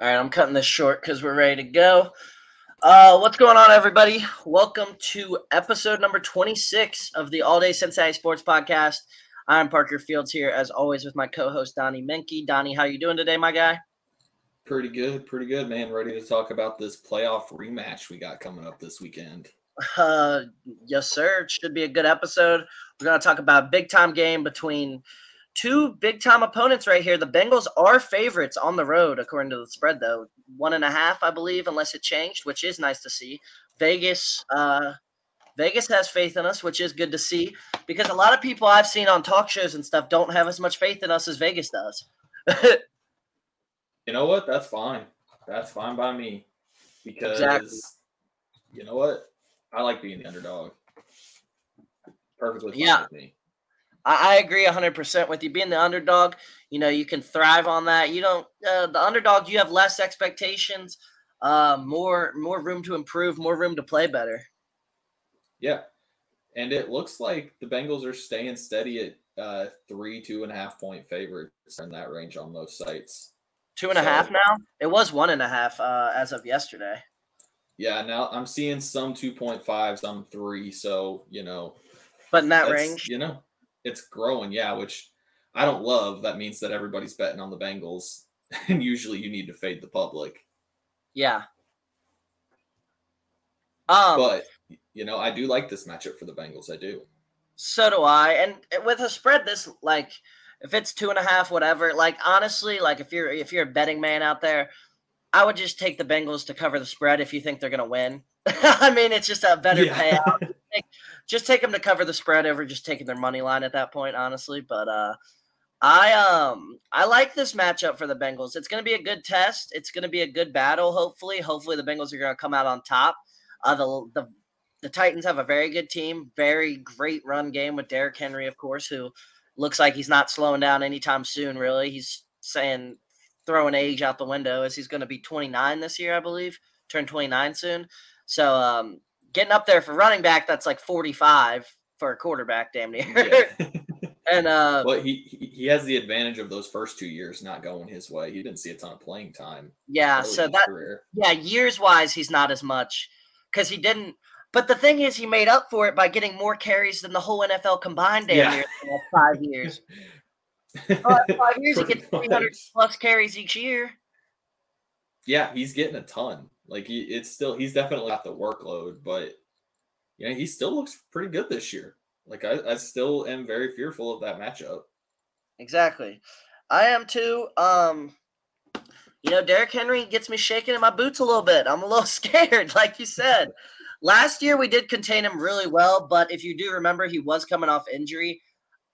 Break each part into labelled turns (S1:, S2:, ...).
S1: All right, I'm cutting this short because we're ready to go. Uh, what's going on, everybody? Welcome to episode number 26 of the All Day Cincinnati Sports Podcast. I'm Parker Fields here, as always, with my co-host Donnie Menke. Donnie, how you doing today, my guy?
S2: Pretty good, pretty good, man. Ready to talk about this playoff rematch we got coming up this weekend.
S1: Uh, yes, sir. It should be a good episode. We're going to talk about a big time game between two big time opponents right here. The Bengals are favorites on the road, according to the spread, though. One and a half, I believe, unless it changed, which is nice to see. Vegas, uh, Vegas has faith in us, which is good to see because a lot of people I've seen on talk shows and stuff don't have as much faith in us as Vegas does.
S2: you know what? That's fine. That's fine by me because exactly. you know what? I like being the underdog. Perfectly fine yeah.
S1: I, I agree 100% with you. Being the underdog, you know, you can thrive on that. You don't, uh, the underdog, you have less expectations, uh, more, more room to improve, more room to play better.
S2: Yeah. And it looks like the Bengals are staying steady at uh, three, two and a half point favorites in that range on most sites.
S1: Two and so, a half now? It was one and a half uh, as of yesterday.
S2: Yeah, now I'm seeing some 2.5, some three. So, you know.
S1: But in that range?
S2: You know, it's growing, yeah, which I don't love. That means that everybody's betting on the Bengals, and usually you need to fade the public.
S1: Yeah.
S2: Um, but you know, I do like this matchup for the Bengals. I do.
S1: So do I. And with a spread this like if it's two and a half, whatever, like honestly, like if you're if you're a betting man out there, I would just take the Bengals to cover the spread if you think they're gonna win. I mean, it's just a better yeah. payout. just take them to cover the spread over just taking their money line at that point, honestly. But uh, I um I like this matchup for the Bengals. It's going to be a good test. It's going to be a good battle. Hopefully, hopefully the Bengals are going to come out on top. Uh, the the the Titans have a very good team, very great run game with Derrick Henry, of course, who looks like he's not slowing down anytime soon. Really, he's saying throwing age out the window as he's going to be 29 this year, I believe, turn 29 soon. So um, getting up there for running back, that's like 45 for a quarterback, damn near. Yeah. and uh,
S2: well, he he has the advantage of those first two years not going his way. He didn't see a ton of playing time.
S1: Yeah, so that career. yeah, years wise, he's not as much because he didn't. But the thing is, he made up for it by getting more carries than the whole NFL combined damn yeah. near five years. Five years, he gets 300 plus carries each year.
S2: Yeah, he's getting a ton. Like he, it's still he's definitely got the workload, but yeah, he still looks pretty good this year. Like I, I still am very fearful of that matchup.
S1: Exactly, I am too. Um, you know, Derrick Henry gets me shaking in my boots a little bit. I'm a little scared, like you said. Last year we did contain him really well, but if you do remember, he was coming off injury.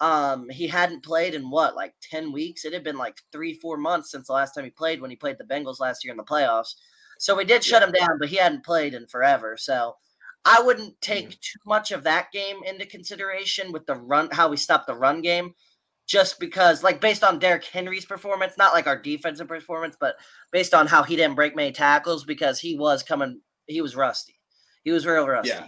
S1: Um, he hadn't played in what, like 10 weeks? It had been like three, four months since the last time he played when he played the Bengals last year in the playoffs. So we did shut him down, but he hadn't played in forever. So I wouldn't take mm-hmm. too much of that game into consideration with the run, how we stopped the run game, just because, like, based on Derrick Henry's performance, not like our defensive performance, but based on how he didn't break many tackles because he was coming, he was rusty. He was real rusty. Yeah.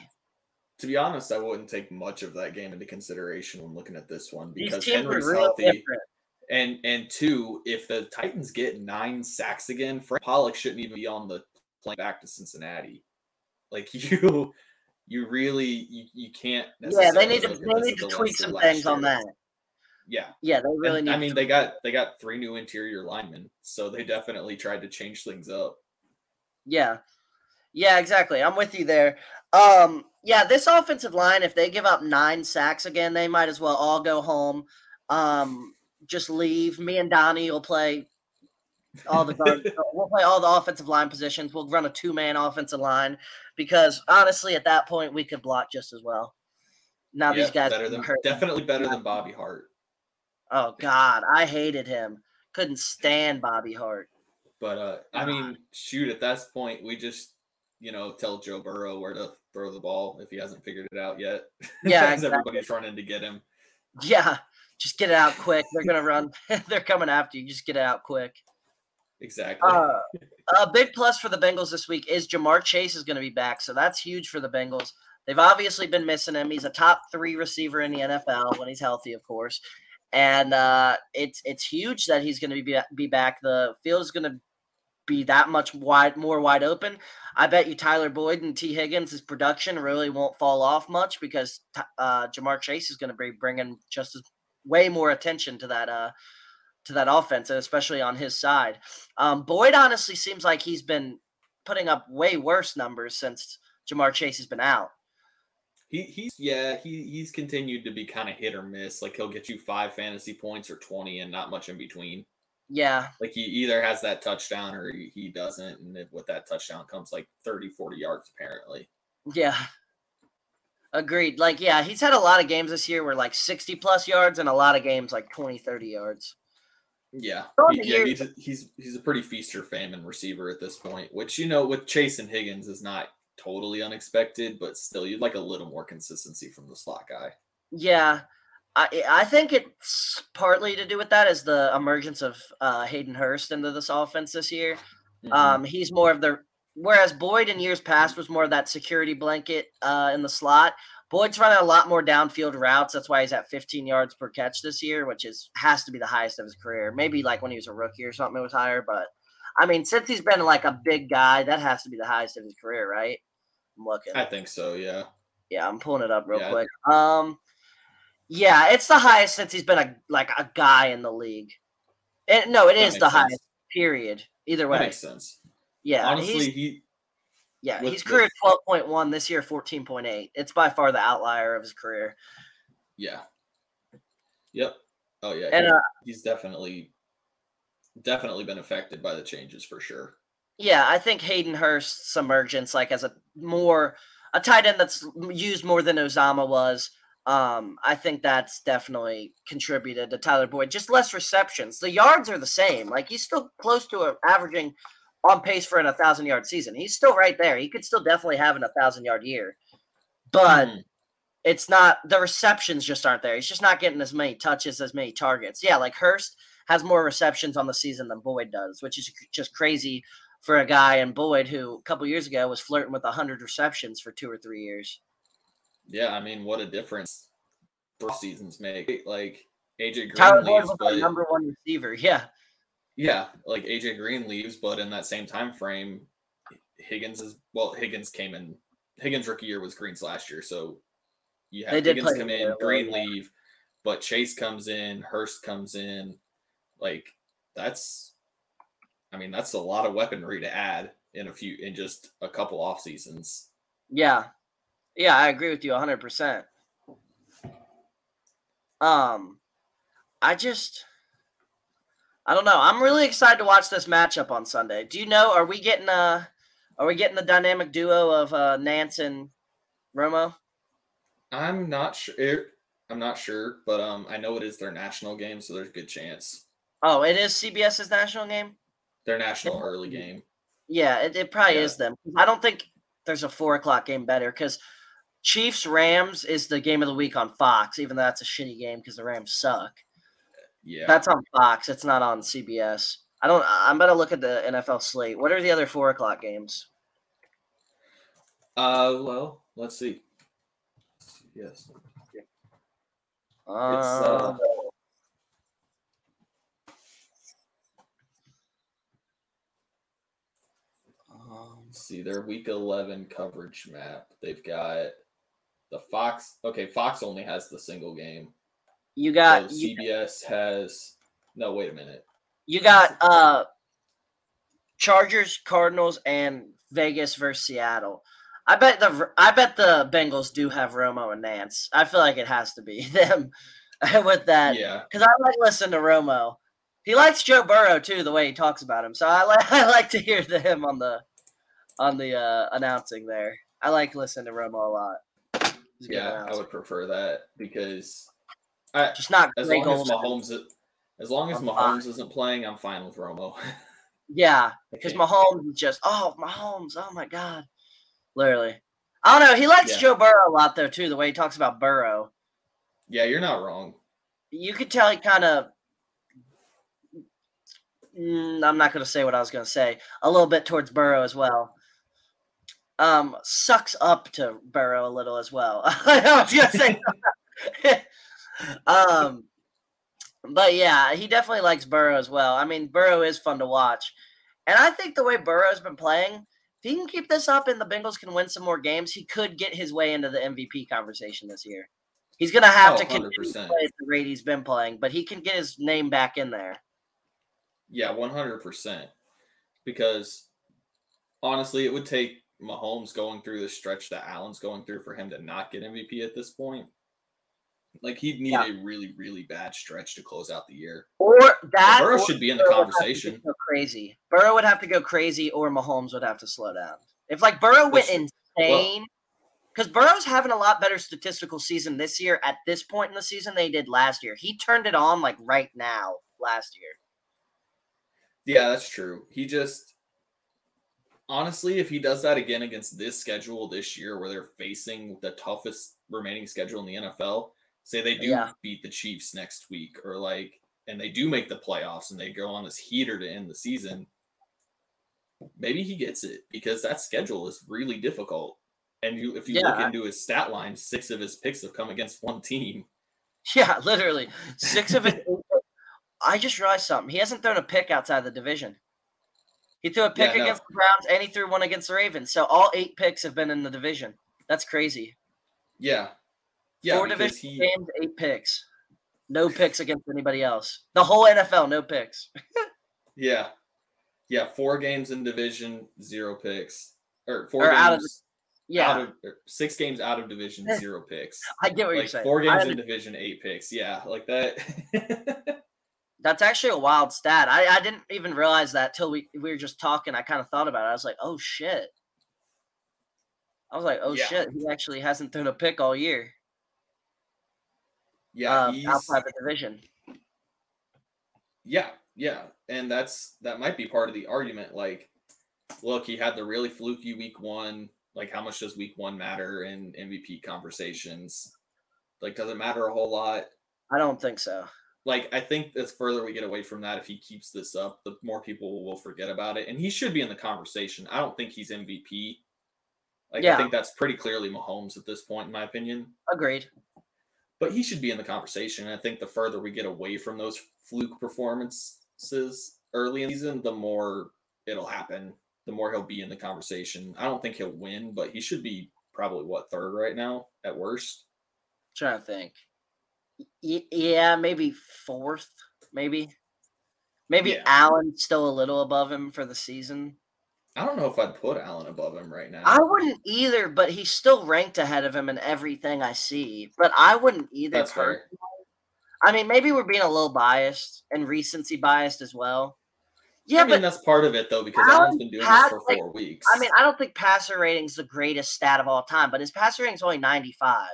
S2: To be honest, I wouldn't take much of that game into consideration when looking at this one because Henry's healthy. Different. And and two, if the Titans get nine sacks again, Frank Pollack shouldn't even be on the plane back to Cincinnati. Like you, you really you, you can't.
S1: Yeah, they need to they need to tweak some things year. on that.
S2: Yeah,
S1: yeah, they really and, need.
S2: I mean, they got they got three new interior linemen, so they definitely tried to change things up.
S1: Yeah, yeah, exactly. I'm with you there. Um, yeah, this offensive line, if they give up nine sacks again, they might as well all go home. Um, just leave. Me and Donnie will play all the guard, we'll play all the offensive line positions. We'll run a two man offensive line because honestly, at that point, we could block just as well. Now these guys
S2: better than hurt. definitely better than Bobby Hart.
S1: Oh God, I hated him. Couldn't stand Bobby Hart.
S2: But uh, I mean, shoot, at that point, we just you know tell Joe Burrow where to throw the ball if he hasn't figured it out yet.
S1: Yeah,
S2: exactly. everybody's running to get him.
S1: Yeah, just get it out quick. They're gonna run. They're coming after you. Just get it out quick.
S2: Exactly.
S1: Uh, a big plus for the Bengals this week is Ja'Marr Chase is going to be back, so that's huge for the Bengals. They've obviously been missing him. He's a top three receiver in the NFL when he's healthy, of course, and uh, it's it's huge that he's going to be be back. The field is going to be that much wide more wide open. I bet you Tyler Boyd and Tee Higgins' production really won't fall off much because uh, Ja'Marr Chase is going to be bringing just as way more attention to that uh to that offense, and especially on his side. Um, Boyd honestly seems like he's been putting up way worse numbers since Ja'Marr Chase has been out.
S2: He he's yeah he he's continued to be kind of hit or miss. Like he'll get you five fantasy points or twenty, and not much in between.
S1: Yeah.
S2: Like he either has that touchdown or he, he doesn't. And if, with that touchdown comes like 30, 40 yards, apparently.
S1: Yeah. Agreed. Like, yeah, he's had a lot of games this year where like 60 plus yards and a lot of games like 20, 30 yards.
S2: Yeah. He, yeah he's, a, he's, he's a pretty feast or famine receiver at this point, which, you know, with Chase and Higgins is not totally unexpected, but still, you'd like a little more consistency from the slot guy.
S1: Yeah. I, I think it's partly to do with that is the emergence of uh, Hayden Hurst into this offense this year. Mm-hmm. Um, he's more of the whereas Boyd in years past was more of that security blanket uh, in the slot. Boyd's running a lot more downfield routes. That's why he's at 15 yards per catch this year, which is has to be the highest of his career. Maybe like when he was a rookie or something, it was higher. But I mean, since he's been like a big guy, that has to be the highest of his career, right?
S2: I'm looking. I think so. Yeah.
S1: Yeah, I'm pulling it up real yeah. quick. Um, yeah, it's the highest since he's been a like a guy in the league. It, no, it that is the sense. highest. Period. Either way,
S2: that makes sense.
S1: Yeah,
S2: honestly, he.
S1: Yeah, he's career twelve point one this year, fourteen point eight. It's by far the outlier of his career.
S2: Yeah. Yep. Oh yeah, and he, uh, he's definitely, definitely been affected by the changes for sure.
S1: Yeah, I think Hayden Hurst's emergence, like as a more a tight end that's used more than Uzomah was, um, I think that's definitely contributed to Tyler Boyd. Just less receptions. The yards are the same. Like he's still close to a, averaging on pace for an 1,000 yard season. He's still right there. He could still definitely have an 1,000 yard year. But mm. it's not, the receptions just aren't there. He's just not getting as many touches, as many targets. Yeah, like Hurst has more receptions on the season than Boyd does, which is just crazy for a guy in Boyd who a couple years ago was flirting with 100 receptions for two or three years.
S2: Yeah, I mean, what a difference seasons make. Like AJ Green Tyler leaves, but
S1: number one receiver. Yeah,
S2: yeah, like AJ Green leaves, but in that same time frame, Higgins is well. Higgins came in. Higgins rookie year was Green's last year, so you have Higgins come in, Green well, leave, but Chase comes in, Hurst comes in. Like that's, I mean, that's a lot of weaponry to add in a few in just a couple off seasons.
S1: Yeah, yeah, I agree with you 100%. Um I just I don't know. I'm really excited to watch this matchup on Sunday. Do you know are we getting a? are we getting the dynamic duo of uh Nance and Romo?
S2: I'm not sure I'm not sure, but um I know it is their national game, so there's a good chance.
S1: Oh, it is CBS's national game?
S2: Their national early game.
S1: Yeah, it, it probably yeah. is them. I don't think there's a four o'clock game better because Chiefs Rams is the game of the week on Fox, even though that's a shitty game because the Rams suck.
S2: Yeah,
S1: that's on Fox. It's not on CBS. I don't. I'm gonna look at the NFL slate. What are the other four o'clock games?
S2: Uh, well, let's see. Yes. Uh, it's uh, um, see their week 11 coverage map. They've got the Fox. Okay, Fox only has the single game.
S1: You got
S2: so CBS you, has. No, wait a minute.
S1: You got uh Chargers, Cardinals, and Vegas versus Seattle. I bet the I bet the Bengals do have Romo and Nance. I feel like it has to be them with that.
S2: Yeah.
S1: Because I like listen to Romo. He likes Joe Burrow too, the way he talks about him. So I like I like to hear him on the on the uh, announcing there. I like listening to Romo a lot
S2: yeah, I would prefer that because I,
S1: just not
S2: as long as Mahomes, as long as Mahomes fine. isn't playing, I'm fine with Romo.
S1: yeah, because okay. Mahomes is just oh Mahomes, oh my god, literally. I don't know. He likes yeah. Joe Burrow a lot though too. The way he talks about Burrow.
S2: Yeah, you're not wrong.
S1: You could tell he kind of. Mm, I'm not going to say what I was going to say. A little bit towards Burrow as well um, sucks up to Burrow a little as well. I was gonna say, um, but yeah, he definitely likes Burrow as well. I mean, Burrow is fun to watch, And I think the way Burrow's been playing, if he can keep this up and the Bengals can win some more games, he could get his way into the MVP conversation this year. He's going to have oh, to continue to play at the rate he's been playing, but he can get his name back in there.
S2: Yeah, 100%. Because honestly, it would take Mahomes going through the stretch that Allen's going through for him to not get MVP at this point. Like he'd need yeah. a really, really bad stretch to close out the year.
S1: Or that
S2: Burrow or should be in the conversation.
S1: crazy. Burrow would have to go crazy, or Mahomes would have to slow down. If like Burrow went insane, because well, Burrow's having a lot better statistical season this year at this point in the season than he did last year. He turned it on like right now last year.
S2: Yeah, that's true. He just honestly, if he does that again against this schedule this year, where they're facing the toughest remaining schedule in the NFL, say they do yeah. beat the Chiefs next week, or like, and they do make the playoffs and they go on this heater to end the season, maybe he gets it because that schedule is really difficult. And you, if you yeah. look into his stat line, six of his picks have come against one team.
S1: Yeah, literally six of it. I just realized something. He hasn't thrown a pick outside the division. He threw a pick yeah, against no. the Browns and he threw one against the Ravens. So all eight picks have been in the division. That's crazy.
S2: Yeah. Yeah.
S1: Four division he... games, eight picks. No picks against anybody else. The whole NFL, no picks.
S2: yeah. Yeah. Four games in division, zero picks. Or four or games. Out of, yeah. Out of, six games out of division, eh. zero picks.
S1: I get what
S2: like
S1: you're saying.
S2: Four games in division, eight picks. Yeah. Like that.
S1: That's actually a wild stat. I, I didn't even realize that till we, we were just talking. I kind of thought about it. I was like, oh shit. I was like, oh yeah. shit, he actually hasn't thrown a pick all year.
S2: Yeah,
S1: um, outside the division.
S2: Yeah, yeah, and that's that might be part of the argument. Like, look, he had the really fluky week one. Like, how much does week one matter in MVP conversations? Like, does it matter a whole lot?
S1: I don't think so
S2: like I think as further we get away from that, if he keeps this up, the more people will forget about it. And he should be in the conversation. I don't think he's MVP. Like yeah. I think that's pretty clearly Mahomes at this point, in my opinion.
S1: Agreed.
S2: But he should be in the conversation. I think the further we get away from those fluke performances early in the season, the more it'll happen. The more he'll be in the conversation. I don't think he'll win, but he should be probably what third right now at worst.
S1: I'm trying to think yeah, maybe fourth, maybe. Maybe yeah. Allen's still a little above him for the season.
S2: I don't know if I'd put Allen above him right now.
S1: I wouldn't either, but he's still ranked ahead of him in everything I see. But I wouldn't either.
S2: That's fair.
S1: I mean, maybe we're being a little biased and recency biased as well. Yeah,
S2: I mean,
S1: but
S2: that's part of it though, because Allen Allen's been doing this for four like, weeks.
S1: I mean, I don't think passer rating's the greatest stat of all time, but his passer rating's only ninety five.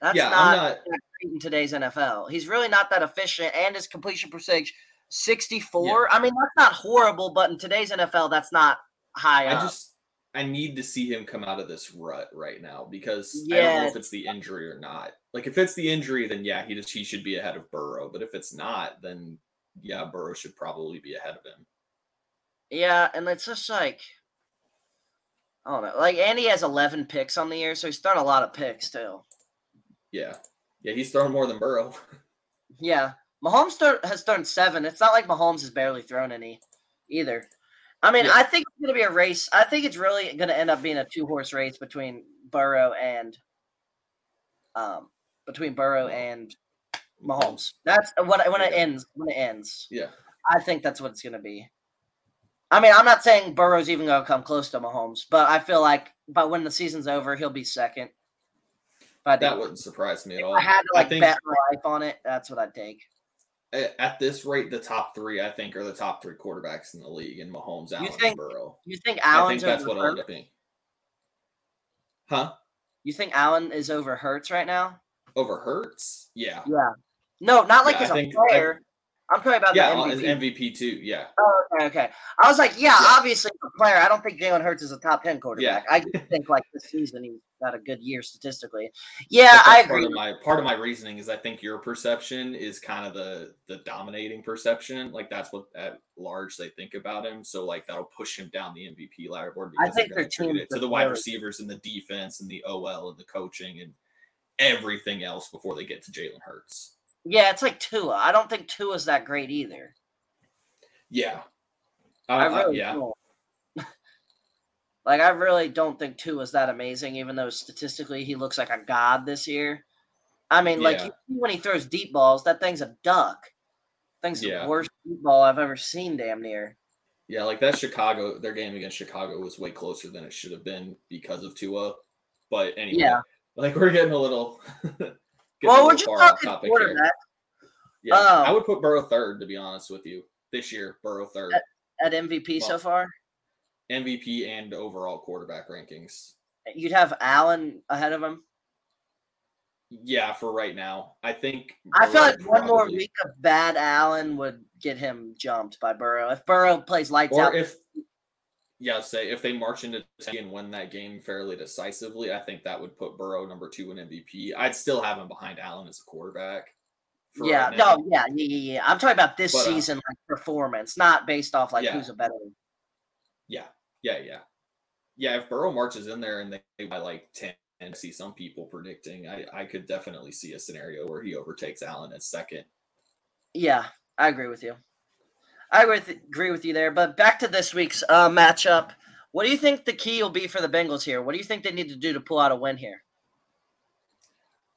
S1: That's yeah, not, not in today's NFL. He's really not that efficient, and his completion percentage 64. Yeah. I mean, that's not horrible, but in today's NFL, that's not high.
S2: I
S1: up.
S2: just I need to see him come out of this rut right now because yeah. I don't know if it's the injury or not. Like if it's the injury, then yeah, he just he should be ahead of Burrow. But if it's not, then yeah, Burrow should probably be ahead of him.
S1: Yeah, and it's just like I don't know. Like Andy has 11 picks on the year, so he's thrown a lot of picks too.
S2: Yeah. Yeah, he's thrown more than Burrow.
S1: yeah. Mahomes th- has thrown seven. It's not like Mahomes has barely thrown any either. I mean, yeah. I think it's going to be a race. I think it's really going to end up being a two horse race between Burrow and um between Burrow and Mahomes. That's what I when it ends. When it ends.
S2: Yeah.
S1: I think that's what it's going to be. I mean, I'm not saying Burrow's even going to come close to Mahomes, but I feel like by when the season's over, he'll be second.
S2: But that wouldn't surprise me at all.
S1: I had to like think, bet my life on it. That's what I'd take.
S2: At this rate, the top three I think are the top three quarterbacks in the league, and Mahomes, Allen,
S1: think,
S2: and Burrow.
S1: You think Allen's
S2: I think that's what it'll being. Huh?
S1: You think Allen is over Hurts right now?
S2: Over Hurts? Yeah.
S1: Yeah. No, not like yeah, as I a player. I'm talking about
S2: yeah,
S1: the
S2: MVP. MVP too. Yeah.
S1: Oh, okay, okay. I was like, yeah, yeah. obviously a player. I don't think Jalen Hurts is a top ten quarterback. Yeah. I think like this season he's got a good year statistically. Yeah, I agree.
S2: Part of my part of my reasoning is I think your perception is kind of the the dominating perception. Like that's what at large they think about him. So like that'll push him down the MVP leaderboard
S1: because I think they're,
S2: they're it to the wide receivers and the defense and the OL and the coaching and everything else before they get to Jalen Hurts.
S1: Yeah, it's like Tua. I don't think Tua's that great either.
S2: Yeah. Uh, I really yeah.
S1: Don't. like I really don't think Tua is that amazing, even though statistically he looks like a god this year. I mean, yeah. like when he throws deep balls, that thing's a duck. Thing's yeah. the worst deep ball I've ever seen, damn near.
S2: Yeah, like that Chicago, their game against Chicago was way closer than it should have been because of Tua. But anyway, yeah. like we're getting a little.
S1: well, we're just talking quarterback.
S2: Yeah, um, I would put Burrow third to be honest with you this year. Burrow third
S1: at, at MVP well, so far.
S2: MVP and overall quarterback rankings.
S1: You'd have Allen ahead of him.
S2: Yeah, for right now, I think.
S1: I feel like one more week of bad Allen would get him jumped by Burrow. If Burrow plays lights
S2: or
S1: out,
S2: if yeah, say if they march into and win that game fairly decisively, I think that would put Burrow number two in MVP. I'd still have him behind Allen as a quarterback.
S1: Yeah, right no, yeah, yeah, yeah, yeah. I'm talking about this but, uh, season like performance, not based off like yeah. who's a better.
S2: Yeah, yeah, yeah, yeah. If Burrow marches in there and they by like ten and see some people predicting, I, I could definitely see a scenario where he overtakes Allen at second.
S1: Yeah, I agree with you. I would agree with you there. But back to this week's uh, matchup. What do you think the key will be for the Bengals here? What do you think they need to do to pull out a win here?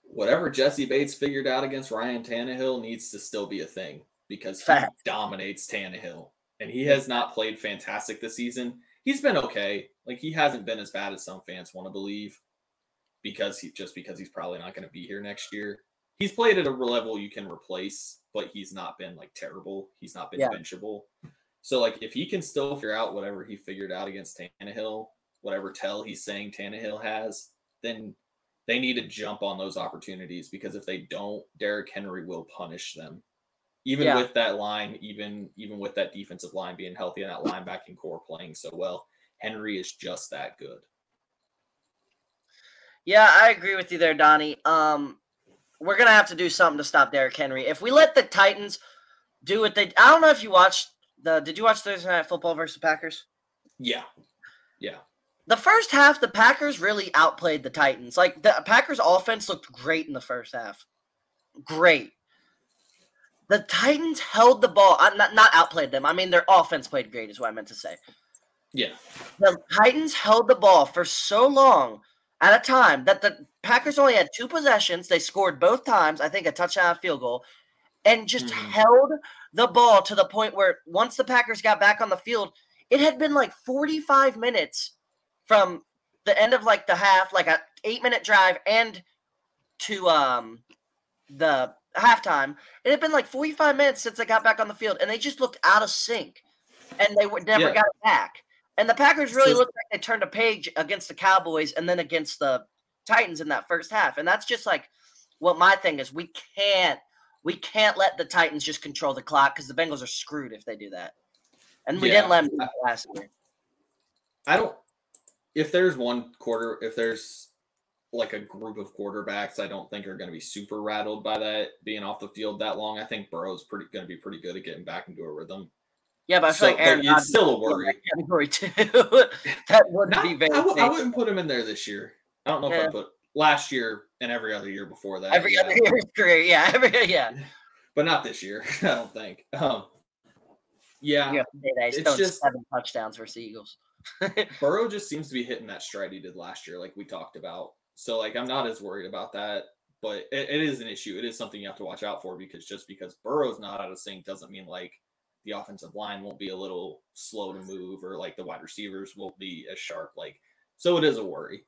S2: Whatever Jessie Bates figured out against Ryan Tannehill needs to still be a thing because he Fact. dominates Tannehill. And he has not played fantastic this season. He's been okay. Like he hasn't been as bad as some fans want to believe because he just because he's probably not going to be here next year. He's played at a level you can replace, but he's not been like terrible. He's not been yeah. benchable. So like if he can still figure out whatever he figured out against Tannehill, whatever tell he's saying Tannehill has, then they need to jump on those opportunities because if they don't, Derrick Henry will punish them. Even yeah. with that line, even even with that defensive line being healthy and that linebacking core playing so well, Henry is just that good.
S1: Yeah, I agree with you there, Donnie. Um, we're gonna have to do something to stop Derrick Henry. If we let the Titans do what they, I don't know if you watched the. Did you watch Thursday Night Football versus the Packers?
S2: Yeah, yeah.
S1: The first half, the Packers really outplayed the Titans. Like the Packers' offense looked great in the first half. Great. The Titans held the ball. I'm not not outplayed them. I mean, their offense played great, is what I meant to say.
S2: Yeah.
S1: The Titans held the ball for so long at a time that the Packers only had two possessions. They scored both times, I think a touchdown, a field goal, and just mm-hmm. held the ball to the point where once the Packers got back on the field, it had been like 45 minutes from the end of like the half, like a eight minute drive, and to um the halftime. It had been like 45 minutes since they got back on the field, and they just looked out of sync, and they would never yeah. got it back. And the Packers really looked like they turned a page against the Cowboys and then against the Titans in that first half. And that's just like what my thing is. We can't we can't let the Titans just control the clock because the Bengals are screwed if they do that. And we yeah. didn't let them do that last year.
S2: I don't if there's one quarter if there's like a group of quarterbacks I don't think are going to be super rattled by that being off the field that long. I think Burrow's pretty going to be pretty good at getting back into a rhythm.
S1: Yeah, but I feel so, like Aaron
S2: it's still a worry.
S1: Category too. that wouldn't Not, be very. I
S2: w- I wouldn't put him in there this year. I don't know yeah. if I put last year and every other year before that.
S1: Every yeah. other year career, yeah, every yeah.
S2: But not this year. I don't think. Um, yeah, yeah
S1: it's just seven touchdowns for Eagles.
S2: Burrow just seems to be hitting that stride he did last year, like we talked about. So like I'm not as worried about that, but it, it is an issue. It is something you have to watch out for because just because Burrow's not out of sync doesn't mean like the offensive line won't be a little slow to move or like the wide receivers won't be as sharp. Like, so it is a worry.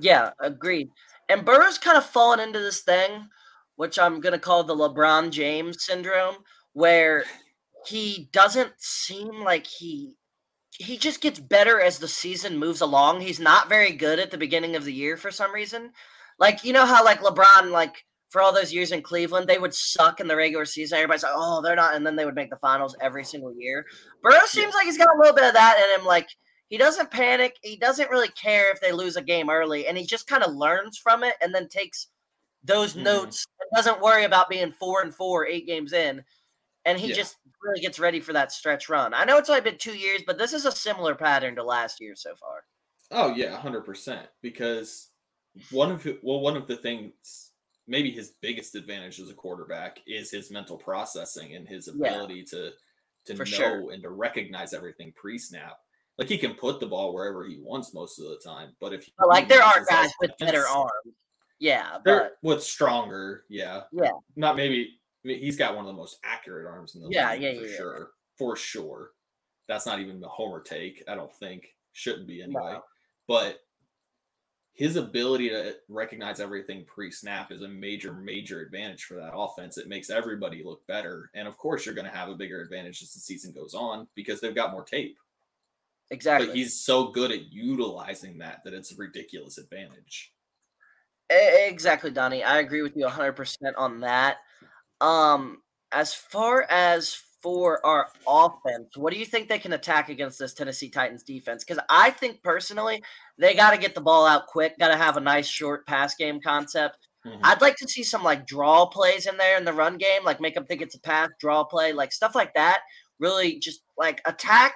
S1: Yeah, agreed. And Burrow's kind of fallen into this thing, which I'm going to call the LeBron James syndrome, where he doesn't seem like he he just gets better as the season moves along. He's not very good at the beginning of the year for some reason. Like you know how like LeBron like for all those years in Cleveland, they would suck in the regular season. Everybody's like, oh, they're not. And then they would make the finals every single year. Burrow seems like he's got a little bit of that in him. Like, he doesn't panic. He doesn't really care if they lose a game early. And he just kind of learns from it and then takes those mm-hmm. notes and doesn't worry about being four and four, eight games in. And he yeah. just really gets ready for that stretch run. I know it's only been two years, but this is a similar pattern to last year so far.
S2: Oh, yeah, 100%. Because one of, well, one of the things maybe his biggest advantage as a quarterback is his mental processing and his ability yeah. to to know
S1: sure.
S2: and to recognize everything pre-snap. Like he can put the ball wherever he wants most of the time, but if
S1: But like there are guys with better arms. Yeah, but
S2: with stronger, yeah,
S1: Yeah.
S2: Not maybe I mean, he's got one of the most accurate arms in the
S1: Yeah,
S2: league
S1: yeah,
S2: for
S1: yeah, yeah.
S2: sure, for sure. That's not even the homer take. I don't think shouldn't be anyway.
S1: No.
S2: But his ability to recognize everything pre-snap is a major, major advantage for that offense. It makes everybody look better, and of course, you're going to have a bigger advantage as the season goes on because they've got more tape.
S1: exactly.
S2: But he's so good at utilizing that that it's a ridiculous advantage.
S1: Exactly, Donnie. I agree with you 100% on that. Um, as far as for our offense, what do you think they can attack against this Tennessee Titans defense? Because I think personally, they got to get the ball out quick, got to have a nice short pass game concept.
S2: Mhm.
S1: I'd like to see some like draw plays in there in the run game, like make them think it's a pass, draw play, like stuff like that. Really just like attack,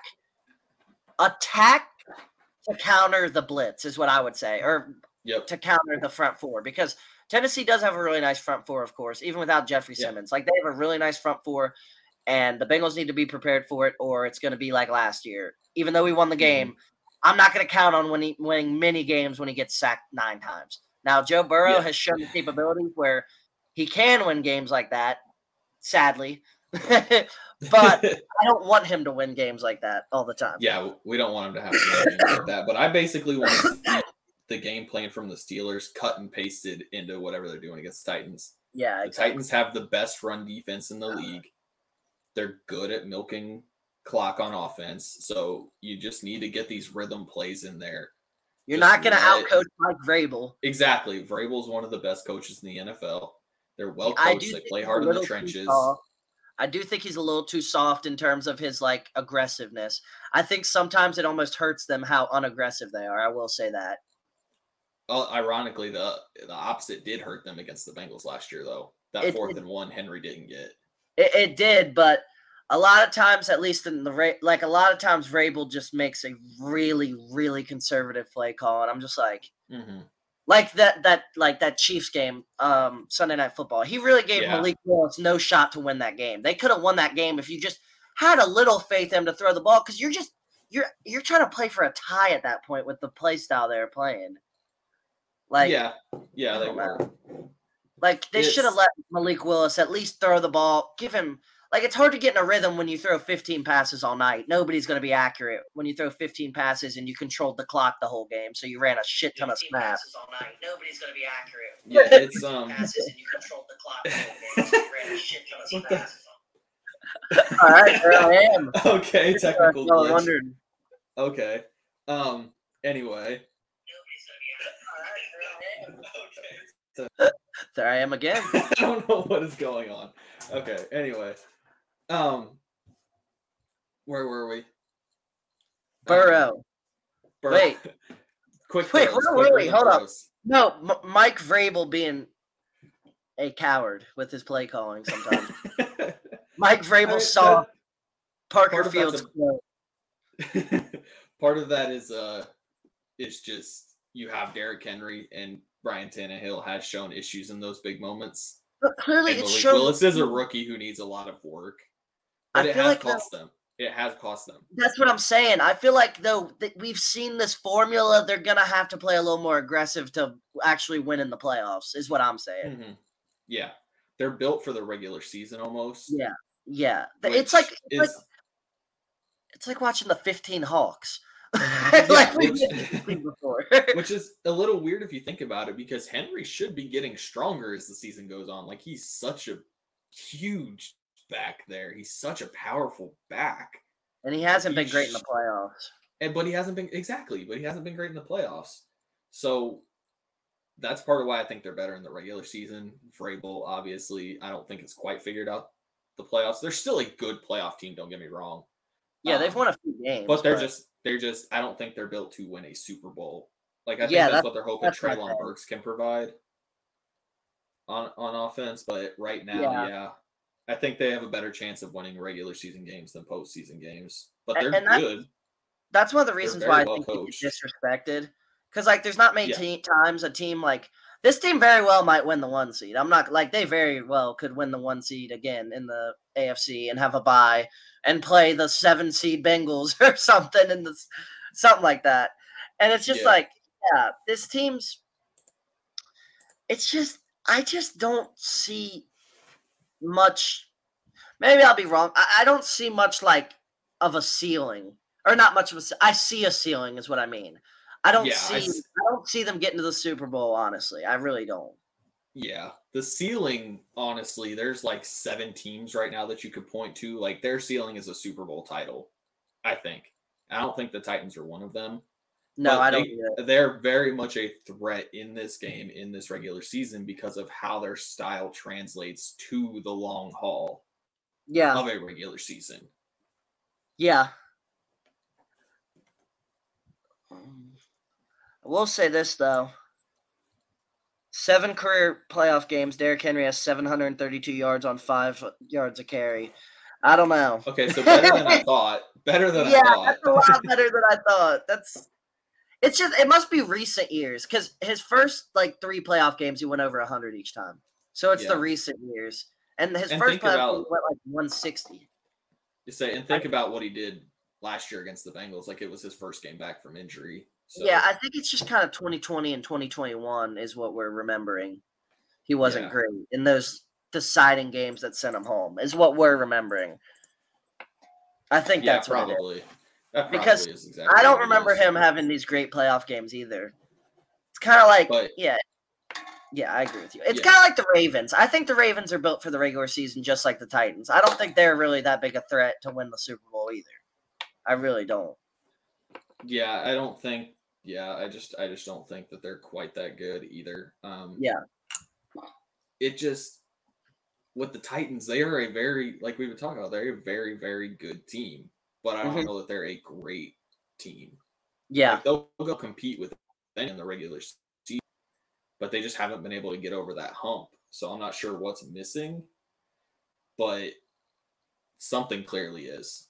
S1: attack to counter the blitz is what I would say, or
S2: Yep.
S1: to counter the front four because Tennessee does have a really nice front four, of course, even without Jeffery
S2: Yeah.
S1: Simmons. Like they have a really nice front four, and the Bengals need to be prepared for it, or it's going to be like last year. Even though we won the mm-hmm. game, I'm not going to count on winning, winning many games when he gets sacked nine times. Now, Joe Burrow
S2: Yeah.
S1: has shown the capabilities where he can win games like that, sadly. but I don't want him to win games like that all the time.
S2: Yeah, we don't want him to have to like that. But I basically want to see the game plan from the Steelers cut and pasted into whatever they're doing against the Titans.
S1: Yeah,
S2: The. Titans have the best run defense in the uh, league. They're good at milking clock on offense. So you just need to get these rhythm plays in there.
S1: You're
S2: just
S1: not going to outcoach Mike Vrabel.
S2: Exactly. Vrabel's one of the best coaches in the NFL. They're well coached. They play hard in the trenches.
S1: I do think he's a little too soft in terms of his like aggressiveness. I think sometimes it almost hurts them how unaggressive they are. I will say that.
S2: Well, ironically, the the opposite did hurt them against the Bengals last year, though. That
S1: It-
S2: fourth
S1: it-
S2: and one, Henry didn't get.
S1: It, it did, but a lot of times, at least in the like a lot of times, Vrabel just makes a really, really conservative play call, and I'm just like,
S2: hmm
S1: like that that like that Chiefs game, um, Sunday Night Football. He really gave
S2: Yeah.
S1: Malik Willis no shot to win that game. They could have won that game if you just had a little faith in him to throw the ball because you're just you're you're trying to play for a tie at that point with the play style they're playing. Like
S2: yeah, yeah, they were.
S1: Know. like they should have let Malik Willis at least throw the ball, give him like it's hard to get in a rhythm when you throw 15 passes all night. Nobody's going to be accurate when you throw 15 passes and you controlled the clock the whole game, so you ran a shit ton of snaps. all night. Nobody's going to be accurate.
S2: Yeah, it's um.
S1: passes and you controlled the clock the whole game, so you ran a shit ton of
S2: What the-
S1: passes. All right, there I am.
S2: Okay, technical
S1: Y'all
S2: glitch. Okay. Um. Anyway.
S1: There I am again.
S2: I don't know what is going on. Okay. Anyway. Um. Where were we? Um,
S1: Burrow. Wait.
S2: quick.
S1: Wait,
S2: throws,
S1: wait,
S2: quick
S1: wait,
S2: rhythm
S1: hold up. No, M- Mike Vrabel being a coward with his play calling sometimes. Mike Vrabel
S2: I-
S1: saw Parker
S2: part
S1: Fields.
S2: a- Part of that is uh, it's just you have Derrick Henry and Ryan Tannehill has shown issues in those big moments.
S1: But clearly,
S2: And
S1: it's
S2: Malik
S1: shown.
S2: Willis is a rookie who needs a lot of work,
S1: I
S2: but it
S1: feel
S2: has
S1: like
S2: cost them. It has cost them.
S1: That's what I'm saying. I feel like though that we've seen this formula, they're gonna have to play a little more aggressive to actually win in the playoffs. Is what I'm saying.
S2: Mhm. Yeah, they're built for the regular season almost.
S1: Yeah, yeah. It's like it's like it's like watching the 15 Hawks. Mm-hmm.
S2: Yeah,
S1: like we've
S2: which-
S1: before.
S2: which is a little weird if you think about it because Henry should be getting stronger as the season goes on. Like he's such a huge back there. He's such a powerful back.
S1: and he hasn't been
S2: he
S1: great in the playoffs.
S2: And but he hasn't been exactly, but he hasn't been great in the playoffs. So that's part of why I think they're better in the regular season. Vrabel, obviously, I don't think it's quite figured out the playoffs. They're still a good playoff team, don't get me wrong.
S1: Yeah, they've
S2: Um,
S1: won a few games,
S2: But they're just they're just I don't think they're built to win a Super Bowl. Like I think
S1: Yeah,
S2: that's,
S1: that's-
S2: what they're hoping
S1: that's Treylon.
S2: Burks can provide on on offense. But right now,
S1: Yeah.
S2: yeah. I think they have a better chance of winning regular season games than postseason games. But they're
S1: and that-
S2: good.
S1: that's one of the reasons why I think he
S2: coached.
S1: gets disrespected. Because like, there's not many
S2: Yeah.
S1: te- times a team like this team very well might win the one seed. I'm not like they very well could win the one seed again in the AFC and have a bye and play the seven seed Bengals or something in this something like that. And it's just yeah. like, yeah, this team's it's just I just don't see much maybe I'll be wrong. I, I don't see much like of a ceiling. Or not much of a I see a ceiling is what I mean. I don't yeah, see I, I don't see them getting to the Super Bowl, honestly. I really don't.
S2: Yeah. The ceiling, honestly, there's like seven teams right now that you could point to. Like their ceiling is a Super Bowl title, I think. I don't think the Titans are one of them.
S1: No, I don't.
S2: They, they're very much a threat in this game, in this regular season, because of how their style translates to the long haul
S1: yeah.
S2: of a regular season.
S1: Yeah. I will say this though. Seven career playoff games. Derrick Henry has 732 yards on five yards a carry. I don't know.
S2: Okay, so better than I thought. Better than
S1: yeah,
S2: I thought.
S1: that's a lot better than I thought. That's it's just it must be recent years because his first like three playoff games he went over 100 each time. So it's yeah. the recent years, and his and first playoff about, game went like 160.
S2: You say, and think I, about what he did last year against the Bengals. Like it was his first game back from injury.
S1: So. Yeah, I think it's just kind of 2020 and 2021 is what we're remembering. He wasn't yeah. great in those deciding games that sent him home. Is what we're remembering. I think yeah, that's probably. That because exactly I don't remember him having these great playoff games either. It's kind of like, but, yeah, yeah, I agree with you. It's yeah. kind of like the Ravens. I think the Ravens are built for the regular season, just like the Titans. I don't think they're really that big a threat to win the Super Bowl either. I really don't.
S2: Yeah, I don't think yeah, I just I just don't think that they're quite that good either. Um,
S1: yeah,
S2: it just with the Titans, they are a very like we've been talking about. They're a very very good team, but I don't mm-hmm. know that they're a great team.
S1: Yeah,
S2: like they'll, they'll compete with them in the regular season, but they just haven't been able to get over that hump. So I'm not sure what's missing, but something clearly is.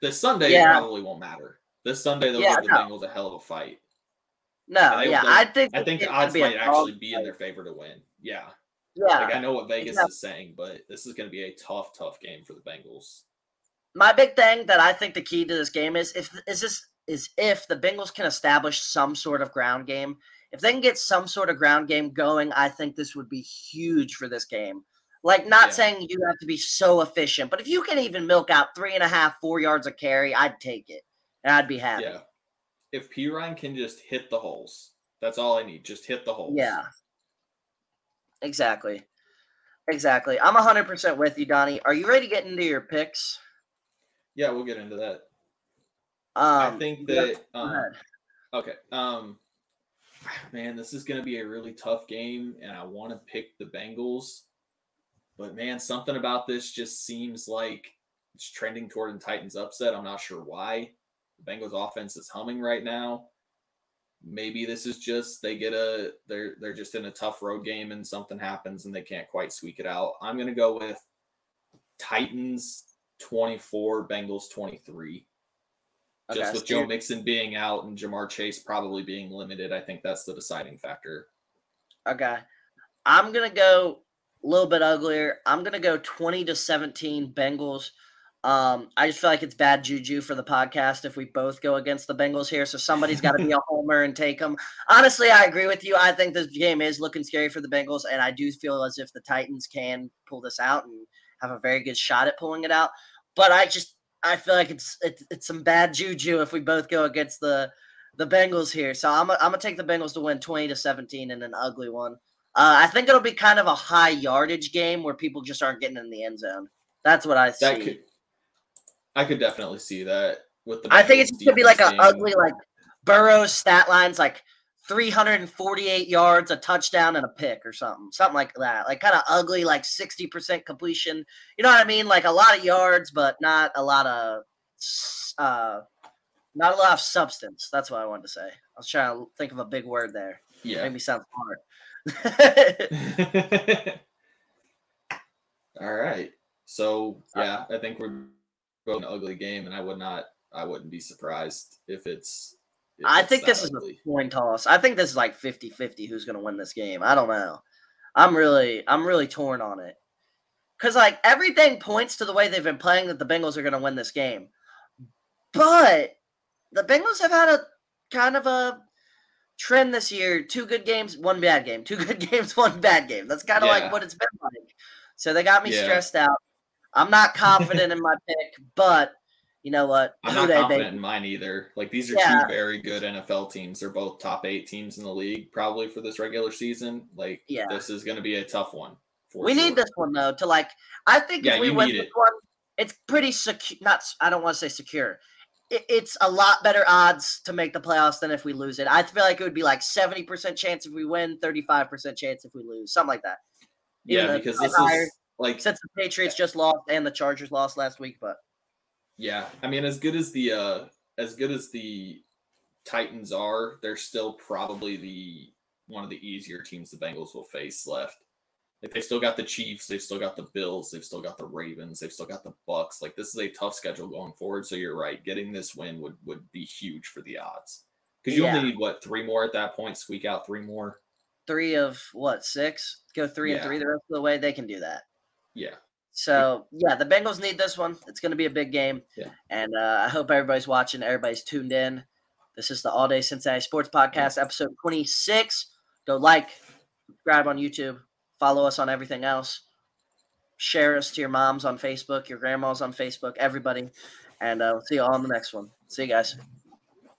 S2: This Sunday yeah. probably won't matter. This Sunday, they'll yeah, give the no. Bengals a hell of a fight.
S1: No, I, yeah, I think
S2: I think the odds might actually be in their favor to win. Yeah, yeah. Like I know what Vegas yeah. is saying, but this is going to be a tough, tough game for the Bengals.
S1: My big thing that I think the key to this game is if is this is if the Bengals can establish some sort of ground game. If they can get some sort of ground game going, I think this would be huge for this game. Like, not yeah. saying you have to be so efficient, but if you can even milk out three and a half, four yards of carry, I'd take it and I'd be happy.
S2: Yeah. If Perine can just hit the holes, that's all I need. Just hit the holes.
S1: Yeah. Exactly. Exactly. I'm 100% with you, Donnie. Are you ready to get into your picks?
S2: Yeah, we'll get into that. Um, I think that. Um, okay. Um, man, this is going to be a really tough game, and I want to pick the Bengals. But man, something about this just seems like it's trending toward a Titans upset. I'm not sure why. The Bengals offense is humming right now. Maybe this is just they get a they're they're just in a tough road game and something happens and they can't quite squeak it out. I'm gonna go with Titans 24, Bengals 23. Okay, just with Joe Mixon being out and Ja'Marr Chase probably being limited, I think that's the deciding factor.
S1: Okay. I'm gonna go a little bit uglier. I'm gonna go 20 to 17 Bengals. Um, I just feel like it's bad juju for the podcast if we both go against the Bengals here. So somebody's got to be a homer and take them. Honestly, I agree with you. I think this game is looking scary for the Bengals, and I do feel as if the Titans can pull this out and have a very good shot at pulling it out. But I just I feel like it's it's, it's some bad juju if we both go against the the Bengals here. So I'm a, I'm gonna take the Bengals to win 20 to 17 in an ugly one. Uh, I think it'll be kind of a high yardage game where people just aren't getting in the end zone. That's what I see.
S2: That could, I could definitely see that with the.
S1: I think it's gonna be like an ugly like Burrow's stat lines like 348 yards, a touchdown, and a pick or something, something like that. Like kind of ugly, like 60% completion. You know what I mean? Like a lot of yards, but not a lot of, uh, not a lot of substance. That's what I wanted to say. I was trying to think of a big word there.
S2: Yeah,
S1: made me sound smart.
S2: All right. So yeah, I think we're an ugly game, and I would not, I wouldn't be surprised if it's
S1: I think this ugly. is a coin toss. I think this is like 50-50 who's going to win this game. I don't know. I'm really I'm really torn on it. Cuz like everything points to the way they've been playing that the Bengals are going to win this game. But the Bengals have had a kind of a trend this year: two good games, one bad game. Two good games, one bad game. That's kind of yeah. like what it's been like. So they got me yeah. stressed out. I'm not confident in my pick, but you know what?
S2: I'm Who not confident in mine either. Like these are yeah. two very good NFL teams. They're both top eight teams in the league, probably for this regular season. Like, yeah. this is going to be a tough one.
S1: we sure. need this one though to like. I think yeah, if we win this one, it's pretty secure. Not, I don't want to say secure it's a lot better odds to make the playoffs than if we lose it. I feel like it would be like 70% chance if we win, 35% chance if we lose, something like that.
S2: Even yeah, because this is like
S1: since the Patriots just lost and the Chargers lost last week, but
S2: yeah, I mean as good as the uh as good as the Titans are, they're still probably the one of the easier teams the Bengals will face left. Like they still got the Chiefs, they've still got the Bills, they've still got the Ravens, they've still got the Bucks. Like this is a tough schedule going forward. So you're right, getting this win would would be huge for the odds because you yeah. only need what three more at that point, squeak out three more.
S1: Three of what six? Go three yeah. and three the rest of the way. They can do that.
S2: Yeah.
S1: So yeah, the Bengals need this one. It's going to be a big game.
S2: Yeah.
S1: And uh, I hope everybody's watching. Everybody's tuned in. This is the All Day Cincinnati Sports Podcast, episode twenty six. Go like, subscribe on YouTube Follow us on everything else. Share us to your moms on Facebook, your grandmas on Facebook, everybody. And uh, we'll see you all on the next one. See you guys.